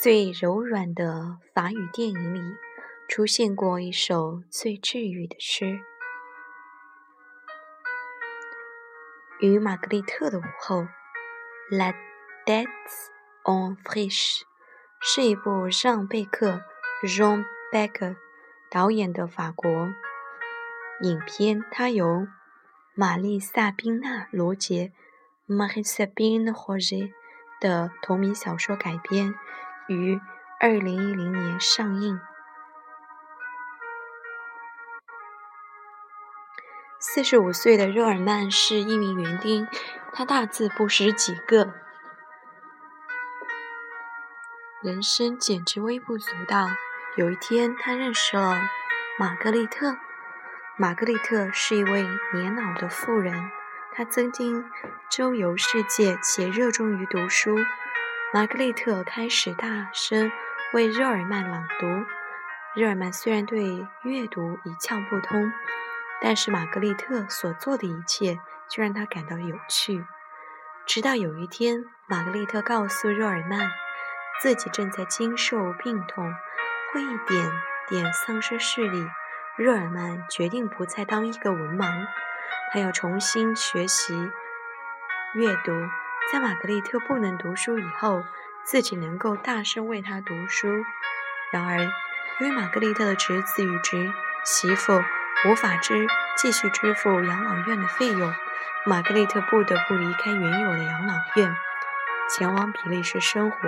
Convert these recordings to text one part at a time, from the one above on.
最柔软的法语电影里，出现过一首最治愈的诗。与玛格丽特的午后，《La Tête en Friche》是一部让·贝克 （Jean Becker） 导演的法国影片。它由玛丽·萨宾娜·罗杰 （Marie Sabine Roger） 的同名小说改编。于二零一零年上映。四十五岁的热尔曼是一名园丁，他大字不识几个，人生简直微不足道。有一天，他认识了玛格丽特。玛格丽特是一位年老的妇人，她曾经周游世界，且热衷于读书。玛格丽特开始大声为热尔曼朗读。热尔曼虽然对阅读一窍不通，但是玛格丽特所做的一切却让他感到有趣。直到有一天，玛格丽特告诉热尔曼，自己正在经受病痛，会一点点丧失视力。热尔曼决定不再当一个文盲，他要重新学习阅读。在玛格丽特不能读书以后，自己能够大声为她读书。然而，因为玛格丽特的侄子与侄媳妇无法支继续支付养老院的费用，玛格丽特不得不离开原有的养老院，前往比利时生活。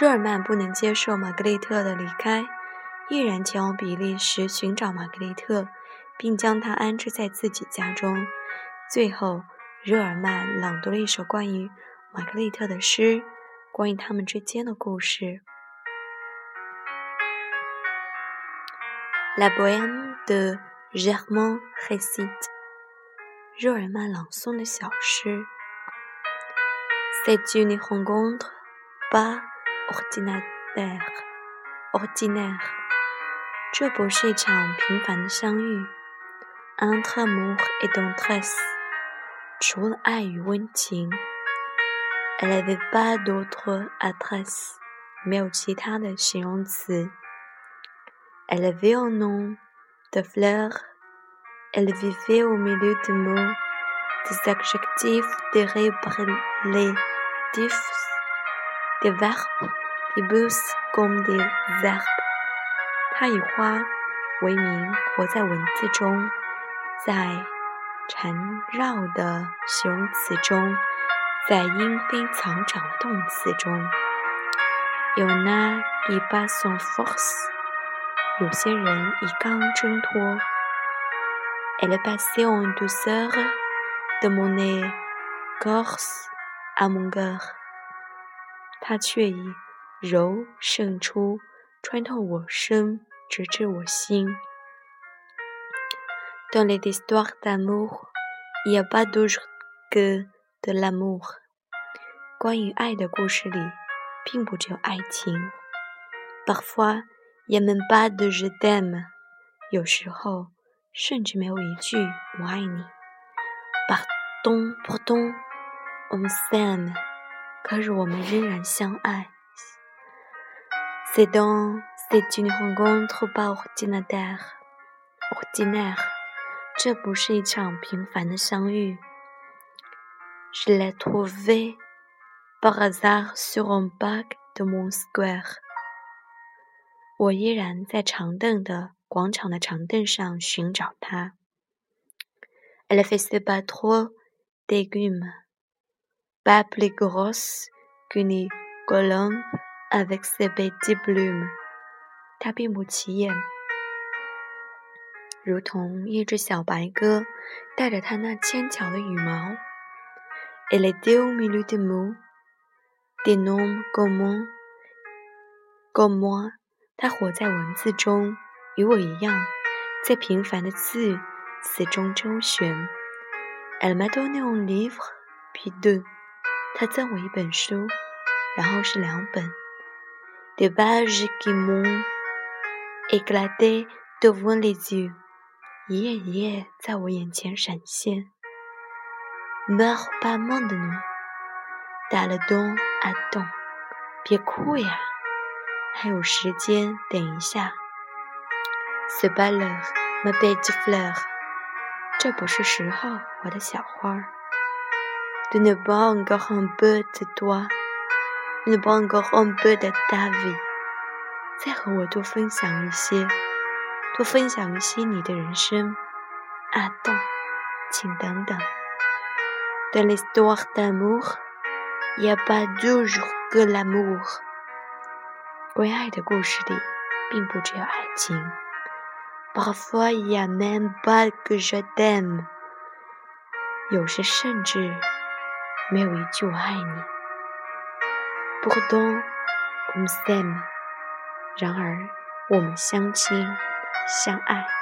热尔曼不能接受玛格丽特的离开，毅然前往比利时寻找玛格丽特，并将她安置在自己家中。最后，热尔曼朗读了一首关于玛格丽特的诗，关于他们之间的故事。La Bohème de Germain recite，。热尔曼朗诵的小诗。C'est une rencontre pas ordinaire。ordinaire。这不是一场平凡的相遇。Entre amour et tendresse。除了爱与温情，elle avait pas d'autre adresse，没有其他的形容词。elle avait un nom de fleur，elle vivait au milieu de mots，des adjectifs dérivés，des verbes qui poussent comme des herbes。她以花为名，活在文字中，在。 缠绕的形容词中，在莺飞草长的动词中，有那一把 son force，有些人以刚挣脱。Elle passait en douceur de mon écorce à mon cœur，它却以柔胜出，穿透我身，直至我心。Dans les histoires d'amour, il n'y a pas toujours que de l'amour。关于爱的故事里，并不只有爱情。Parfois, il n'y a même pas de je t'aime。有时候，甚至没有一句“我爱你”。Pourtant, pourtant, on s'aime。可是我们仍然相爱。C'est donc, c'est une rencontre pas ordinaire。ordinaire。 这不是一场平凡的相遇。Je l'ai trouvé par hasard sur un banc de mon square。我依然在长凳的广场的长凳上寻找它。Elle faisait pas trop d'écume, pas plus grosse qu'une colombe avec ses petits plumes。它并不起眼。 如同一只小白鸽，带着它那纤巧的羽毛。Elle était au milieu des mots, des noms communs, comme moi。它活在文字中，与我一样，在平凡的字词中周旋。Elle m'a donné un livre, puis deux。她赠我一本书，然后是两本。Des pages qui m'ont éclaté devant les yeux。一页一页在我眼前闪现。Meurs pas maintenant, dans le don 阿东，别哭呀，还有时间，等一下。C'est pas l'heure, ma petite fleur。这不是时候，我的小花儿。Tu ne pas encore un peu de toi, tu ne pas encore un peu de ta vie。再和我多分享一些，多分享一些你的人生。阿东，请等等。Dans l'histoire d'amour, il y a pas toujours que l'amour。关于爱的故事里，并不只有爱情。Parfois il y a même pas que je t'aime。有时甚至没有一句我爱你。Pourtant on s'aime。然而我们相亲相爱。